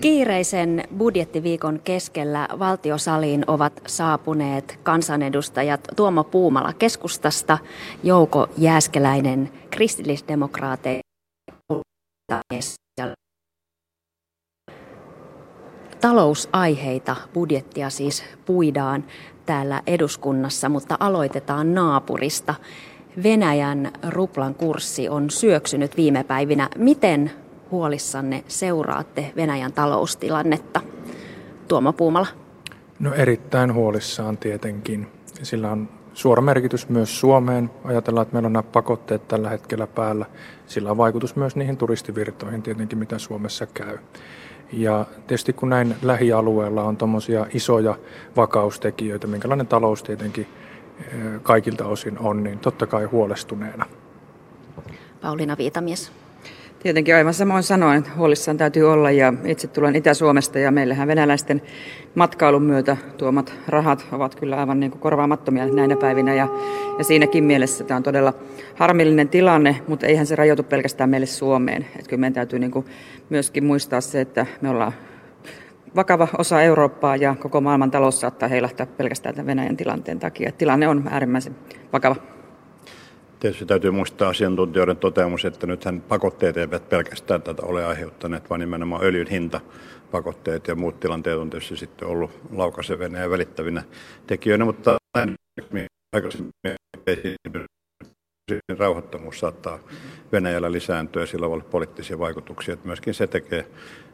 Kiireisen budjettiviikon keskellä valtiosaliin ovat saapuneet kansanedustajat Tuomo Puumala keskustasta, Jouko Jääskeläinen kristillisdemokraateista Talousaiheita, budjettia siis puidaan täällä eduskunnassa, mutta aloitetaan naapurista. Venäjän ruplan kurssi on syöksynyt viime päivinä. Miten huolissanne seuraatte Venäjän taloustilannetta? Tuomo Puumala. No erittäin huolissaan tietenkin. Sillä on suora merkitys myös Suomeen. Ajatellaan, että meillä on nämä pakotteet tällä hetkellä päällä. Sillä on vaikutus myös niihin turistivirtoihin tietenkin, mitä Suomessa käy. Ja tietysti kun näin lähialueella on tuommoisia isoja vakaustekijöitä, minkälainen talous tietenkin eh, kaikilta osin on, niin totta kai huolestuneena. Pauliina Viitamies. Tietenkin aivan samoin sanoin, että huolissaan täytyy olla ja itse tulen Itä-Suomesta ja meillähän venäläisten matkailun myötä tuomat rahat ovat kyllä aivan niin kuin korvaamattomia näinä päivinä ja, ja siinäkin mielessä tämä on todella harmillinen tilanne, mutta eihän se rajoitu pelkästään meille Suomeen. Että kyllä meidän täytyy niin kuin myöskin muistaa se, että me ollaan vakava osa Eurooppaa ja koko maailman talous saattaa heilahtaa pelkästään tämän Venäjän tilanteen takia. Tilanne on äärimmäisen vakava. Tietysti täytyy muistaa asiantuntijoiden toteamus, että nythän pakotteet eivät pelkästään tätä ole aiheuttaneet, vaan nimenomaan öljyn hinta, pakotteet ja muut tilanteet on tietysti sitten ollut laukasevina ja välittävinä tekijöinä, mutta aikaisemmin rauhattomuus saattaa Venäjällä lisääntyä ja sillä voi olla poliittisia vaikutuksia. Että myöskin se tekee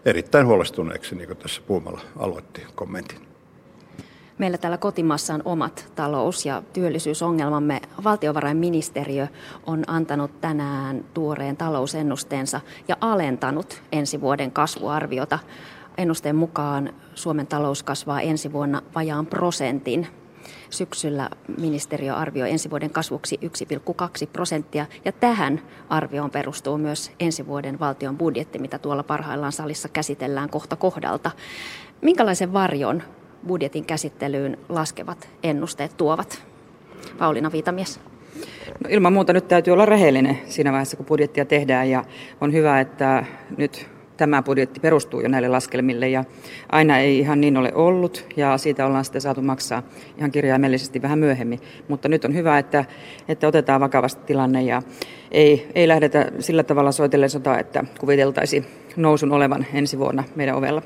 erittäin huolestuneeksi, niin kuin tässä Puumalla aloitti kommentin. Meillä täällä kotimaassa on omat talous- ja työllisyysongelmamme. Valtiovarainministeriö on antanut tänään tuoreen talousennusteensa ja alentanut ensi vuoden kasvuarviota. Ennusteen mukaan Suomen talous kasvaa ensi vuonna vajaan prosentin. Syksyllä ministeriö arvioi ensi vuoden kasvuksi 1,2 prosenttia ja tähän arvioon perustuu myös ensi vuoden valtion budjetti, mitä tuolla parhaillaan salissa käsitellään kohta kohdalta. Minkälaisen varjon budjetin käsittelyyn laskevat ennusteet tuovat? Pauliina Viitamies. No ilman muuta nyt täytyy olla rehellinen siinä vaiheessa, kun budjettia tehdään ja on hyvä, että nyt tämä budjetti perustuu jo näille laskelmille ja aina ei ihan niin ole ollut ja siitä ollaan sitten saatu maksaa ihan kirjaimellisesti vähän myöhemmin. Mutta nyt on hyvä, että, että otetaan vakavasti tilanne ja ei, ei lähdetä sillä tavalla soitellen sotaa, että kuviteltaisiin nousun olevan ensi vuonna meidän ovella.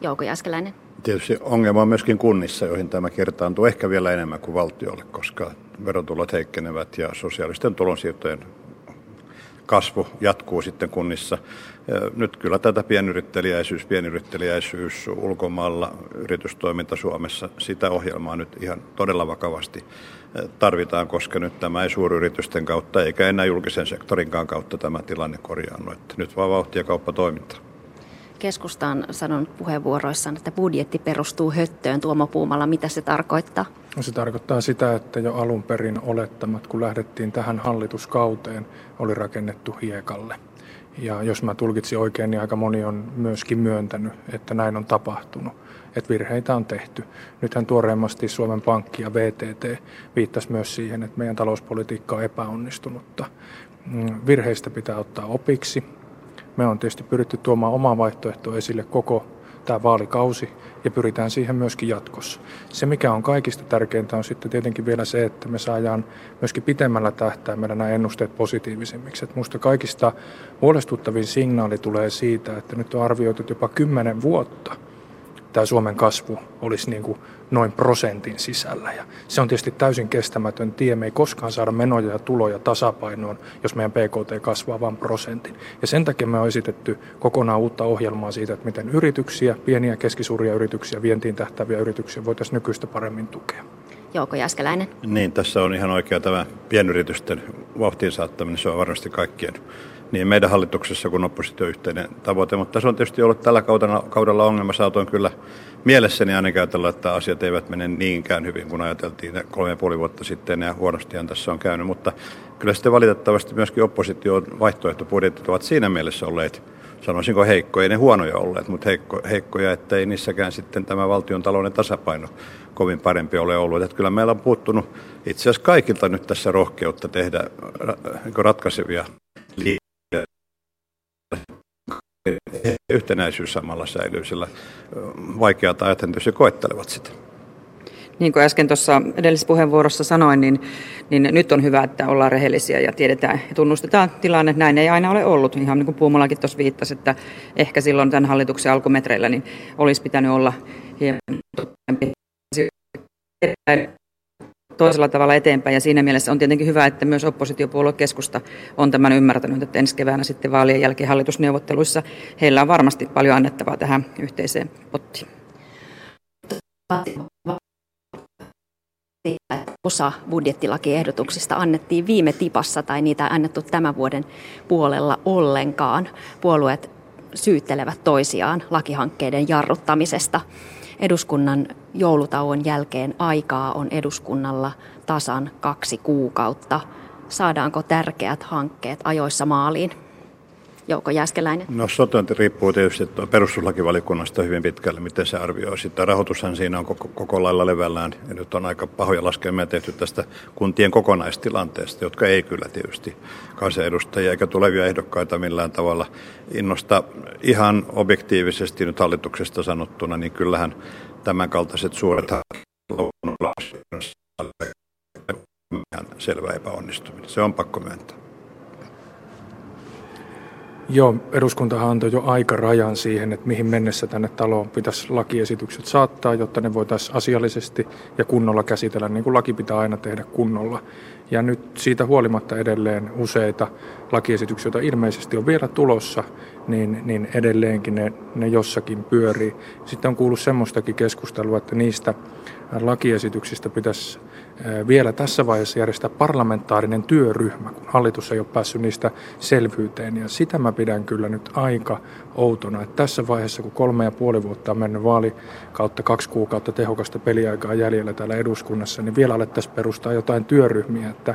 Jouko Jäskeläinen. Tietysti ongelma on myöskin kunnissa, joihin tämä kertaantuu ehkä vielä enemmän kuin valtiolle, koska verotulot heikkenevät ja sosiaalisten tulonsiirtojen kasvu jatkuu sitten kunnissa. Nyt kyllä tätä pienyrittelijäisyys, pienyrittelijäisyys ulkomailla, yritystoiminta Suomessa, sitä ohjelmaa nyt ihan todella vakavasti tarvitaan, koska nyt tämä ei suuryritysten kautta eikä enää julkisen sektorinkaan kautta tämä tilanne korjaannu. Että nyt vaan vauhtia kauppatoimintaa. Keskusta on sanonut puheenvuoroissaan, että budjetti perustuu höttöön. Tuomo Puumalla, mitä se tarkoittaa? No se tarkoittaa sitä, että jo alun perin olettamat, kun lähdettiin tähän hallituskauteen, oli rakennettu hiekalle. Ja jos mä tulkitsin oikein, niin aika moni on myöskin myöntänyt, että näin on tapahtunut, että virheitä on tehty. Nythän tuoreemmasti Suomen Pankki ja VTT viittasi myös siihen, että meidän talouspolitiikka on epäonnistunutta. Mm, virheistä pitää ottaa opiksi me on tietysti pyritty tuomaan omaa vaihtoehtoa esille koko tämä vaalikausi ja pyritään siihen myöskin jatkossa. Se, mikä on kaikista tärkeintä, on sitten tietenkin vielä se, että me saadaan myöskin pitemmällä tähtäimellä nämä ennusteet positiivisemmiksi. Että minusta kaikista huolestuttavin signaali tulee siitä, että nyt on arvioitu jopa kymmenen vuotta – tämä Suomen kasvu olisi niin kuin noin prosentin sisällä. Ja se on tietysti täysin kestämätön tie. Me ei koskaan saada menoja ja tuloja tasapainoon, jos meidän PKT kasvaa vain prosentin. Ja sen takia me on esitetty kokonaan uutta ohjelmaa siitä, että miten yrityksiä, pieniä ja keskisuuria yrityksiä, vientiin tähtäviä yrityksiä voitaisiin nykyistä paremmin tukea. Jouko Jäskeläinen. Niin, tässä on ihan oikea tämä pienyritysten vauhtiin saattaminen. Se on varmasti kaikkien niin meidän hallituksessa kuin oppositio yhteinen tavoite. Mutta se on tietysti ollut tällä kaudella, ongelma. Saatoin kyllä mielessäni aina ajatella, että asiat eivät mene niinkään hyvin kuin ajateltiin kolme ja puoli vuotta sitten ja huonostihan tässä on käynyt. Mutta kyllä sitten valitettavasti myöskin opposition vaihtoehtobudjetit ovat siinä mielessä olleet sanoisinko heikkoja, ei ne huonoja olleet, mutta heikko, heikkoja, että ei niissäkään sitten tämä valtion talouden tasapaino kovin parempi ole ollut. Että kyllä meillä on puuttunut itse asiassa kaikilta nyt tässä rohkeutta tehdä ratkaisevia yhtenäisyys samalla säilyy, sillä vaikeat ajat tietysti koettelevat sitä. Niin kuin äsken tuossa edellisessä puheenvuorossa sanoin, niin, niin nyt on hyvä, että ollaan rehellisiä ja tiedetään ja tunnustetaan tilanne. Näin ei aina ole ollut. Ihan niin kuin Puumolakin tuossa viittasi, että ehkä silloin tämän hallituksen alkumetreillä niin olisi pitänyt olla hieman toisella tavalla eteenpäin. Ja siinä mielessä on tietenkin hyvä, että myös oppositiopuolue keskusta on tämän ymmärtänyt, että ensi keväänä sitten vaalien jälkeen hallitusneuvotteluissa heillä on varmasti paljon annettavaa tähän yhteiseen pottiin osa budjettilakiehdotuksista annettiin viime tipassa tai niitä ei annettu tämän vuoden puolella ollenkaan. Puolueet syyttelevät toisiaan lakihankkeiden jarruttamisesta. Eduskunnan joulutauon jälkeen aikaa on eduskunnalla tasan kaksi kuukautta. Saadaanko tärkeät hankkeet ajoissa maaliin? Jouko Jääskeläinen? No sotointi riippuu tietysti perustuslakivalikunnasta hyvin pitkälle, miten se arvioi. Sitten rahoitushan siinä on koko, koko lailla levällään. Ja nyt on aika pahoja laskelmia tehty tästä kuntien kokonaistilanteesta, jotka ei kyllä tietysti kansanedustajia eikä tulevia ehdokkaita millään tavalla innosta. Ihan objektiivisesti nyt hallituksesta sanottuna, niin kyllähän tämän kaltaiset suuret ihan selvä epäonnistuminen. Se on pakko myöntää. Joo, eduskuntahan antoi jo aikarajan siihen, että mihin mennessä tänne taloon pitäisi lakiesitykset saattaa, jotta ne voitaisiin asiallisesti ja kunnolla käsitellä, niin kuin laki pitää aina tehdä kunnolla. Ja nyt siitä huolimatta edelleen useita lakiesityksiä, joita ilmeisesti on vielä tulossa, niin, niin edelleenkin ne, ne jossakin pyörii. Sitten on kuullut semmoistakin keskustelua, että niistä lakiesityksistä pitäisi vielä tässä vaiheessa järjestää parlamentaarinen työryhmä, kun hallitus ei ole päässyt niistä selvyyteen. Ja sitä mä pidän kyllä nyt aika outona, että tässä vaiheessa, kun kolme ja puoli vuotta on mennyt vaali kautta kaksi kuukautta tehokasta peliaikaa jäljellä täällä eduskunnassa, niin vielä alettaisiin perustaa jotain työryhmiä, että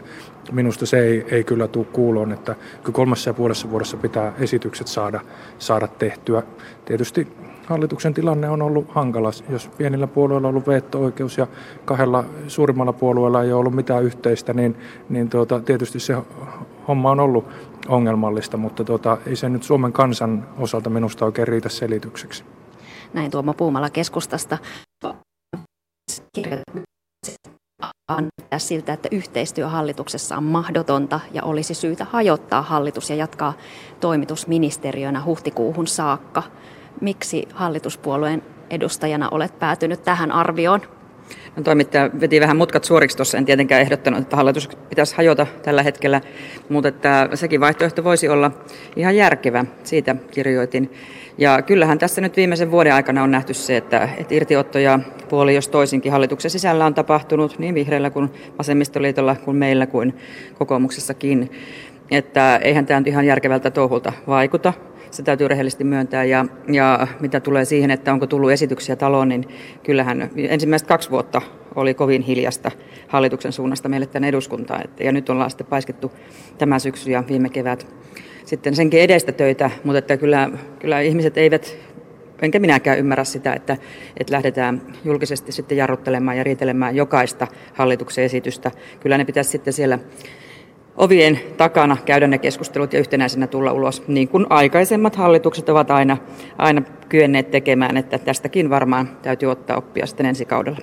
minusta se ei, ei kyllä tule kuuloon, että kyllä kolmessa ja puolessa vuodessa pitää esitykset saada, saada tehtyä. Tietysti hallituksen tilanne on ollut hankala. Jos pienillä puolueilla on ollut veto-oikeus ja kahdella suurimmalla puolueella ei ole ollut mitään yhteistä, niin, niin tuota, tietysti se homma on ollut ongelmallista, mutta tuota, ei se nyt Suomen kansan osalta minusta oikein riitä selitykseksi. Näin Tuomo Puumala keskustasta näyttää siltä, että yhteistyö hallituksessa on mahdotonta ja olisi syytä hajottaa hallitus ja jatkaa toimitusministeriönä huhtikuuhun saakka. Miksi hallituspuolueen edustajana olet päätynyt tähän arvioon? No, toimittaja veti vähän mutkat suoriksi tuossa, en tietenkään ehdottanut, että hallitus pitäisi hajota tällä hetkellä, mutta että sekin vaihtoehto voisi olla ihan järkevä, siitä kirjoitin. Ja kyllähän tässä nyt viimeisen vuoden aikana on nähty se, että, että irtiottoja puoli jos toisinkin hallituksen sisällä on tapahtunut niin vihreillä kuin vasemmistoliitolla kuin meillä kuin kokoomuksessakin. Että eihän tämä nyt ihan järkevältä touhulta vaikuta. Se täytyy rehellisesti myöntää. Ja, ja mitä tulee siihen, että onko tullut esityksiä taloon, niin kyllähän ensimmäiset kaksi vuotta oli kovin hiljasta hallituksen suunnasta meille tänne eduskuntaan. Ja nyt ollaan sitten paiskettu tämä syksy ja viime kevät sitten senkin edestä töitä, mutta että kyllä, kyllä ihmiset eivät, enkä minäkään ymmärrä sitä, että, että lähdetään julkisesti sitten jarruttelemaan ja riitelemään jokaista hallituksen esitystä. Kyllä ne pitäisi sitten siellä ovien takana käydä ne keskustelut ja yhtenäisenä tulla ulos, niin kuin aikaisemmat hallitukset ovat aina, aina kyenneet tekemään, että tästäkin varmaan täytyy ottaa oppia sitten ensi kaudella.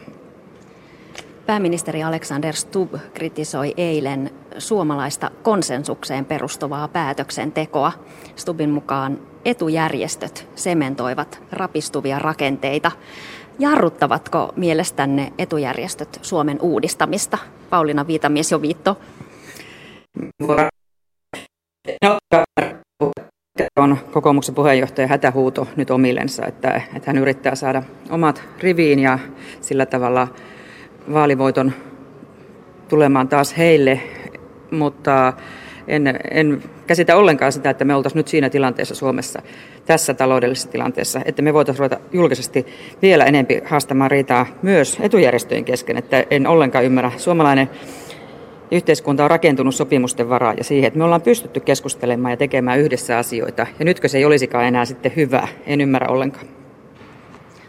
Pääministeri Alexander Stubb kritisoi eilen suomalaista konsensukseen perustuvaa päätöksentekoa. Stubbin mukaan etujärjestöt sementoivat rapistuvia rakenteita. Jarruttavatko mielestänne etujärjestöt Suomen uudistamista? Pauliina Viitamies jo viitto. On kokoomuksen puheenjohtaja hätähuuto nyt omillensa, että, että hän yrittää saada omat riviin ja sillä tavalla vaalivoiton tulemaan taas heille, mutta en, en käsitä ollenkaan sitä, että me oltaisiin nyt siinä tilanteessa Suomessa, tässä taloudellisessa tilanteessa, että me voitaisiin ruveta julkisesti vielä enempi haastamaan riitaa myös etujärjestöjen kesken, että en ollenkaan ymmärrä. Suomalainen yhteiskunta on rakentunut sopimusten varaan ja siihen, että me ollaan pystytty keskustelemaan ja tekemään yhdessä asioita. Ja nytkö se ei olisikaan enää sitten hyvä, en ymmärrä ollenkaan.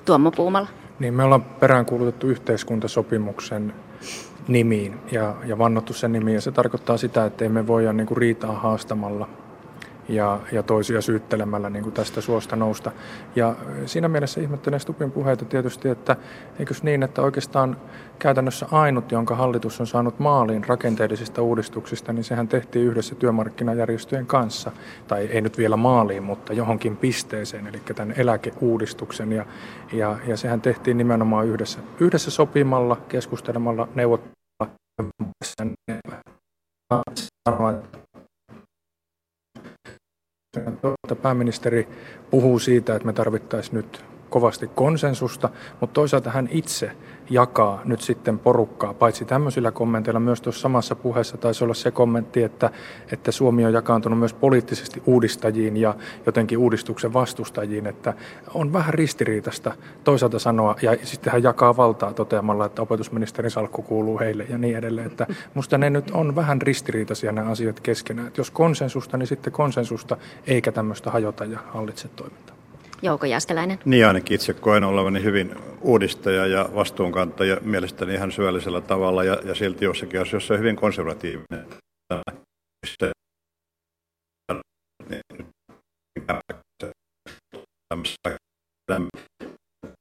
Tuomo Puumala. Niin, me ollaan peräänkuulutettu yhteiskuntasopimuksen nimiin ja, ja vannottu sen nimiin. Ja se tarkoittaa sitä, että emme voi niin kuin riitaa haastamalla ja, ja toisia syyttelemällä niin kuin tästä suosta nousta. Ja siinä mielessä ihmettelen Stupin puheita tietysti, että eikös niin, että oikeastaan käytännössä ainut, jonka hallitus on saanut maaliin rakenteellisista uudistuksista, niin sehän tehtiin yhdessä työmarkkinajärjestöjen kanssa. Tai ei nyt vielä maaliin, mutta johonkin pisteeseen, eli tämän eläkeuudistuksen. Ja, ja, ja sehän tehtiin nimenomaan yhdessä, yhdessä sopimalla, keskustelemalla, neuvottelemalla. Pääministeri puhuu siitä, että me tarvittaisiin nyt kovasti konsensusta, mutta toisaalta hän itse jakaa nyt sitten porukkaa, paitsi tämmöisillä kommenteilla, myös tuossa samassa puheessa taisi olla se kommentti, että, että Suomi on jakaantunut myös poliittisesti uudistajiin ja jotenkin uudistuksen vastustajiin, että on vähän ristiriitasta toisaalta sanoa, ja sitten hän jakaa valtaa toteamalla, että opetusministerin salkku kuuluu heille ja niin edelleen, että musta ne nyt on vähän ristiriitaisia nämä asiat keskenään, että jos konsensusta, niin sitten konsensusta, eikä tämmöistä hajota ja hallitse toimintaa. Jouko Jääskeläinen. Niin ainakin itse koen olevani hyvin uudistaja ja vastuunkantaja mielestäni ihan syvällisellä tavalla ja, ja silti jossakin asioissa hyvin konservatiivinen.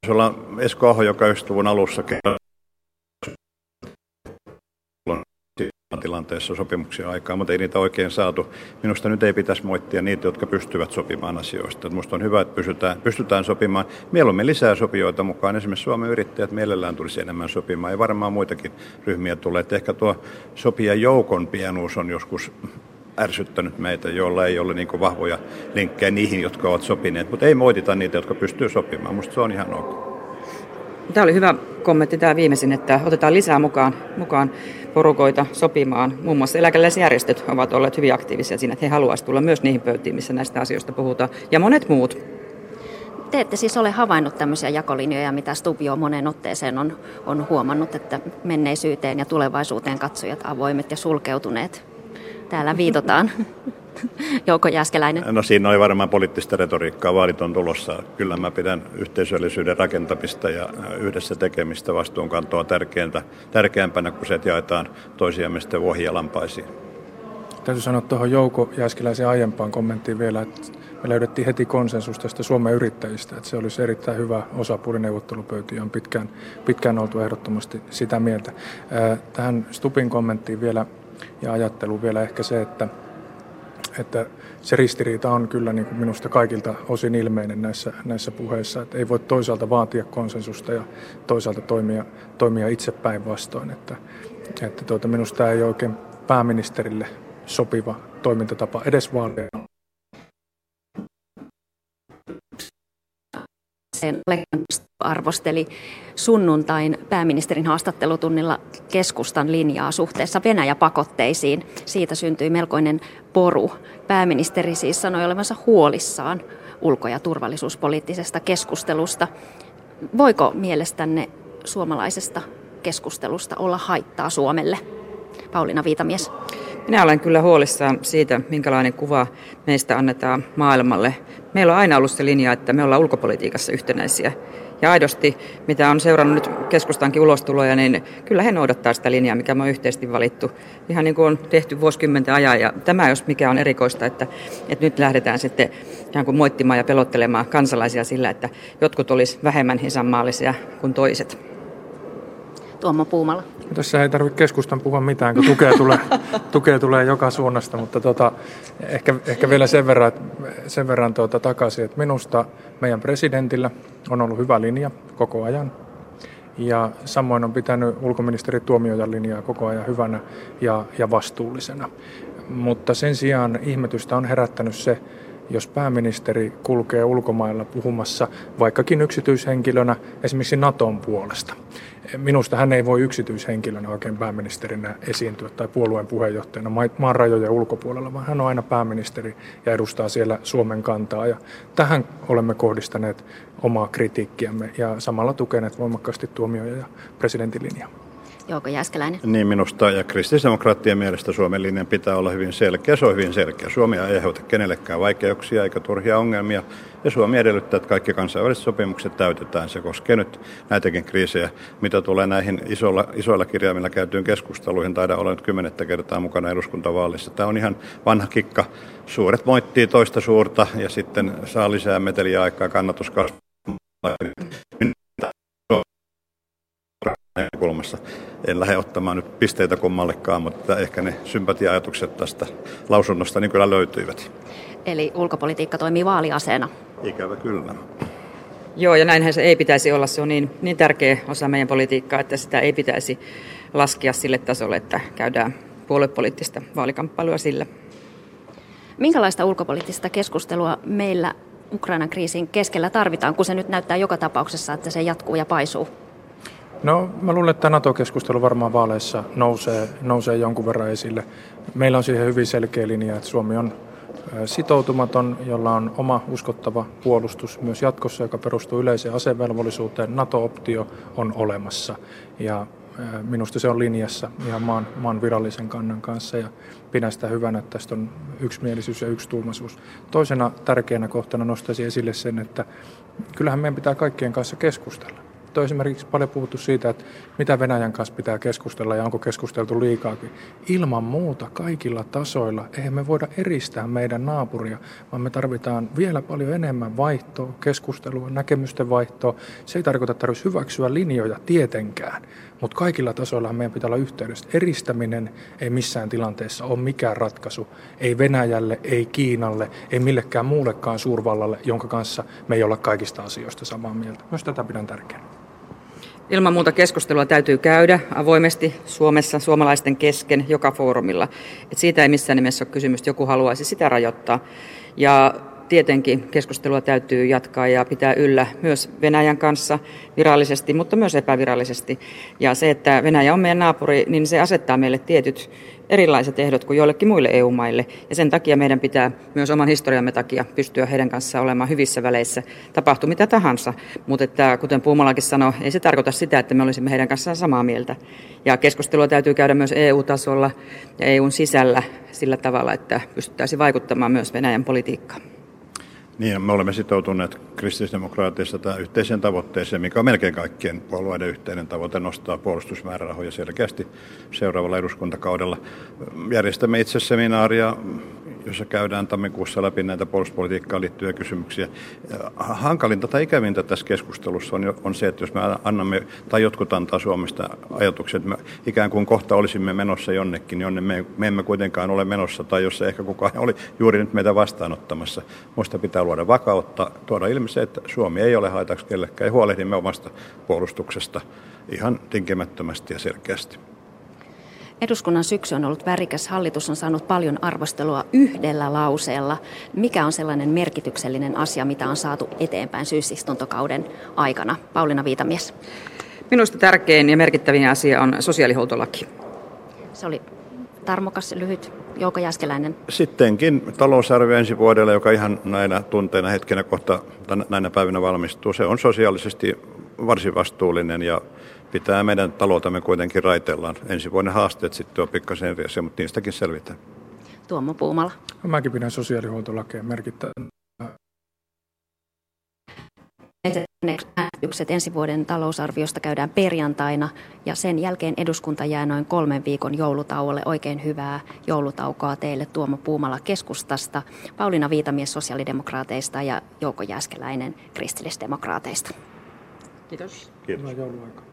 Se ollaan Esko Aho, joka 90-luvun alussa tilanteessa sopimuksia aikaa, mutta ei niitä oikein saatu. Minusta nyt ei pitäisi moittia niitä, jotka pystyvät sopimaan asioista. Minusta on hyvä, että pystytään, pystytään sopimaan. Mieluummin lisää sopijoita mukaan. Esimerkiksi Suomen yrittäjät mielellään tulisi enemmän sopimaan. Ja varmaan muitakin ryhmiä tulee. Että ehkä tuo sopia joukon pienuus on joskus ärsyttänyt meitä, joilla ei ole niin vahvoja linkkejä niihin, jotka ovat sopineet. Mutta ei moitita niitä, jotka pystyvät sopimaan. Minusta se on ihan ok. Tämä oli hyvä kommentti tämä viimeisin, että otetaan lisää mukaan, mukaan porukoita sopimaan. Muun muassa eläkeläisjärjestöt ovat olleet hyvin aktiivisia siinä, että he haluaisivat tulla myös niihin pöytiin, missä näistä asioista puhutaan. Ja monet muut. Te ette siis ole havainnut tämmöisiä jakolinjoja, mitä Stubio moneen otteeseen on, on huomannut, että menneisyyteen ja tulevaisuuteen katsojat avoimet ja sulkeutuneet. Täällä viitotaan. Jouko Jääskeläinen? No siinä oli varmaan poliittista retoriikkaa, vaalit on tulossa. Kyllä mä pidän yhteisöllisyyden rakentamista ja yhdessä tekemistä vastuunkantoa tärkeintä, tärkeämpänä, kun se, että jaetaan toisiamme sitten vuohia lampaisiin. Täytyy sanoa tuohon Jouko Jääskeläisen aiempaan kommenttiin vielä, että me löydettiin heti konsensus tästä Suomen yrittäjistä, että se olisi erittäin hyvä osapuoli neuvottelupöytiin ja on pitkään, pitkään oltu ehdottomasti sitä mieltä. Tähän Stupin kommenttiin vielä ja ajatteluun vielä ehkä se, että että se ristiriita on kyllä niin kuin minusta kaikilta osin ilmeinen näissä, näissä puheissa, että ei voi toisaalta vaatia konsensusta ja toisaalta toimia, toimia itse päinvastoin. Että, että tuota, minusta ei oikein pääministerille sopiva toimintatapa edes vaalien arvosteli sunnuntain pääministerin haastattelutunnilla keskustan linjaa suhteessa Venäjä-pakotteisiin. Siitä syntyi melkoinen poru. Pääministeri siis sanoi olevansa huolissaan ulko- ja turvallisuuspoliittisesta keskustelusta. Voiko mielestänne suomalaisesta keskustelusta olla haittaa Suomelle? Pauliina Viitamies. Minä olen kyllä huolissaan siitä, minkälainen kuva meistä annetaan maailmalle. Meillä on aina ollut se linja, että me ollaan ulkopolitiikassa yhtenäisiä. Ja aidosti, mitä on seurannut nyt keskustankin ulostuloja, niin kyllä he noudattaa sitä linjaa, mikä me on yhteisesti valittu. Ihan niin kuin on tehty vuosikymmenten ajan. Ja tämä, jos mikä on erikoista, että, että nyt lähdetään sitten ihan kuin moittimaan ja pelottelemaan kansalaisia sillä, että jotkut olisi vähemmän isänmaallisia kuin toiset. Tuomo Puumala. Tässä ei tarvitse keskustan puhua mitään, kun tukea tulee, tukea tulee joka suunnasta, mutta tota, ehkä, ehkä vielä sen verran, sen verran tuota takaisin, että minusta meidän presidentillä on ollut hyvä linja koko ajan. Ja samoin on pitänyt ulkoministeri Tuomiojan linjaa koko ajan hyvänä ja, ja vastuullisena. Mutta sen sijaan ihmetystä on herättänyt se, jos pääministeri kulkee ulkomailla puhumassa vaikkakin yksityishenkilönä esimerkiksi Naton puolesta. Minusta hän ei voi yksityishenkilönä oikein pääministerinä esiintyä tai puolueen puheenjohtajana maan rajojen ulkopuolella, vaan hän on aina pääministeri ja edustaa siellä Suomen kantaa. Ja tähän olemme kohdistaneet omaa kritiikkiämme ja samalla tukeneet voimakkaasti tuomioja ja presidentin linjaa. Jouko Jääskeläinen. Niin minusta ja kristillisdemokraattien mielestä Suomen linjan pitää olla hyvin selkeä. Se on hyvin selkeä. Suomi ei aiheuta kenellekään vaikeuksia eikä turhia ongelmia. Ja Suomi edellyttää, että kaikki kansainväliset sopimukset täytetään. Se koskee nyt näitäkin kriisejä. Mitä tulee näihin isoilla, isoilla kirjaimilla käytyyn keskusteluihin, taida olla nyt kymmenettä kertaa mukana eduskuntavaalissa. Tämä on ihan vanha kikka. Suuret moittii toista suurta ja sitten saa lisää meteliä aikaa kannatuskasvua kulmassa. En lähde ottamaan nyt pisteitä kummallekaan, mutta ehkä ne sympatia-ajatukset tästä lausunnosta niin kyllä löytyivät. Eli ulkopolitiikka toimii vaaliaseena. Ikävä kyllä. Joo, ja näinhän se ei pitäisi olla. Se on niin, niin tärkeä osa meidän politiikkaa, että sitä ei pitäisi laskea sille tasolle, että käydään puoluepoliittista vaalikamppailua sillä. Minkälaista ulkopoliittista keskustelua meillä Ukrainan kriisin keskellä tarvitaan, kun se nyt näyttää joka tapauksessa, että se jatkuu ja paisuu? No mä luulen, että NATO-keskustelu varmaan vaaleissa nousee, nousee jonkun verran esille. Meillä on siihen hyvin selkeä linja, että Suomi on sitoutumaton, jolla on oma uskottava puolustus myös jatkossa, joka perustuu yleiseen asevelvollisuuteen. NATO-optio on olemassa ja minusta se on linjassa ihan maan, maan virallisen kannan kanssa ja pidän sitä hyvänä, että tästä on yksimielisyys ja yksituumaisuus. Toisena tärkeänä kohtana nostaisin esille sen, että kyllähän meidän pitää kaikkien kanssa keskustella on esimerkiksi paljon puhuttu siitä, että mitä Venäjän kanssa pitää keskustella ja onko keskusteltu liikaakin. Ilman muuta kaikilla tasoilla eihän me voida eristää meidän naapuria, vaan me tarvitaan vielä paljon enemmän vaihtoa, keskustelua, näkemysten vaihtoa. Se ei tarkoita, että tarvitsisi hyväksyä linjoja tietenkään, mutta kaikilla tasoilla meidän pitää olla yhteydessä. Eristäminen ei missään tilanteessa ole mikään ratkaisu. Ei Venäjälle, ei Kiinalle, ei millekään muullekaan suurvallalle, jonka kanssa me ei olla kaikista asioista samaa mieltä. Myös tätä pidän tärkeänä. Ilman muuta keskustelua täytyy käydä avoimesti Suomessa suomalaisten kesken joka foorumilla. Et siitä ei missään nimessä ole kysymys, joku haluaisi sitä rajoittaa. Ja tietenkin keskustelua täytyy jatkaa ja pitää yllä myös Venäjän kanssa virallisesti, mutta myös epävirallisesti. Ja se, että Venäjä on meidän naapuri, niin se asettaa meille tietyt erilaiset ehdot kuin joillekin muille EU-maille. Ja sen takia meidän pitää myös oman historiamme takia pystyä heidän kanssaan olemaan hyvissä väleissä, tapahtuu mitä tahansa. Mutta että, kuten Puumalakin sanoi, ei se tarkoita sitä, että me olisimme heidän kanssaan samaa mieltä. Ja keskustelua täytyy käydä myös EU-tasolla ja EUn sisällä sillä tavalla, että pystyttäisiin vaikuttamaan myös Venäjän politiikkaan. Niin, me olemme sitoutuneet kristillisdemokraatissa tähän yhteiseen tavoitteeseen, mikä on melkein kaikkien puolueiden yhteinen tavoite nostaa puolustusmäärärahoja selkeästi seuraavalla eduskuntakaudella. Järjestämme itse seminaaria, jossa käydään tammikuussa läpi näitä puolustuspolitiikkaan liittyviä kysymyksiä. Hankalinta tai ikävintä tässä keskustelussa on, on se, että jos me annamme, tai jotkut antaa Suomesta ajatuksia, että me ikään kuin kohta olisimme menossa jonnekin, niin jonne me, me emme kuitenkaan ole menossa, tai jos se ehkä kukaan oli juuri nyt meitä vastaanottamassa. Muista pitää luoda vakautta, tuoda ilmi se, että Suomi ei ole haitaksi kellekään ja huolehdimme omasta puolustuksesta ihan tinkimättömästi ja selkeästi. Eduskunnan syksy on ollut värikäs. Hallitus on saanut paljon arvostelua yhdellä lauseella. Mikä on sellainen merkityksellinen asia, mitä on saatu eteenpäin syysistuntokauden aikana? Pauliina Viitamies. Minusta tärkein ja merkittävin asia on sosiaalihuoltolaki. Se oli tarmokas, lyhyt Jouko Jäskeläinen. Sittenkin talousarvio ensi vuodelle, joka ihan näinä tunteina hetkenä kohta näinä päivinä valmistuu, se on sosiaalisesti varsin vastuullinen ja pitää meidän taloutamme kuitenkin raitellaan. Ensi vuoden haasteet sitten on pikkasen eri asia, mutta niistäkin selvitään. Tuomo Puumala. Mäkin pidän sosiaalihuoltolakeja merkittävänä Äänestykset ensi vuoden talousarviosta käydään perjantaina ja sen jälkeen eduskunta jää noin kolmen viikon joulutauolle. Oikein hyvää joulutaukoa teille Tuomo Puumala keskustasta, Pauliina Viitamies sosiaalidemokraateista ja Jouko Jääskeläinen kristillisdemokraateista. Kiitos. Kiitos. jouluaikaa.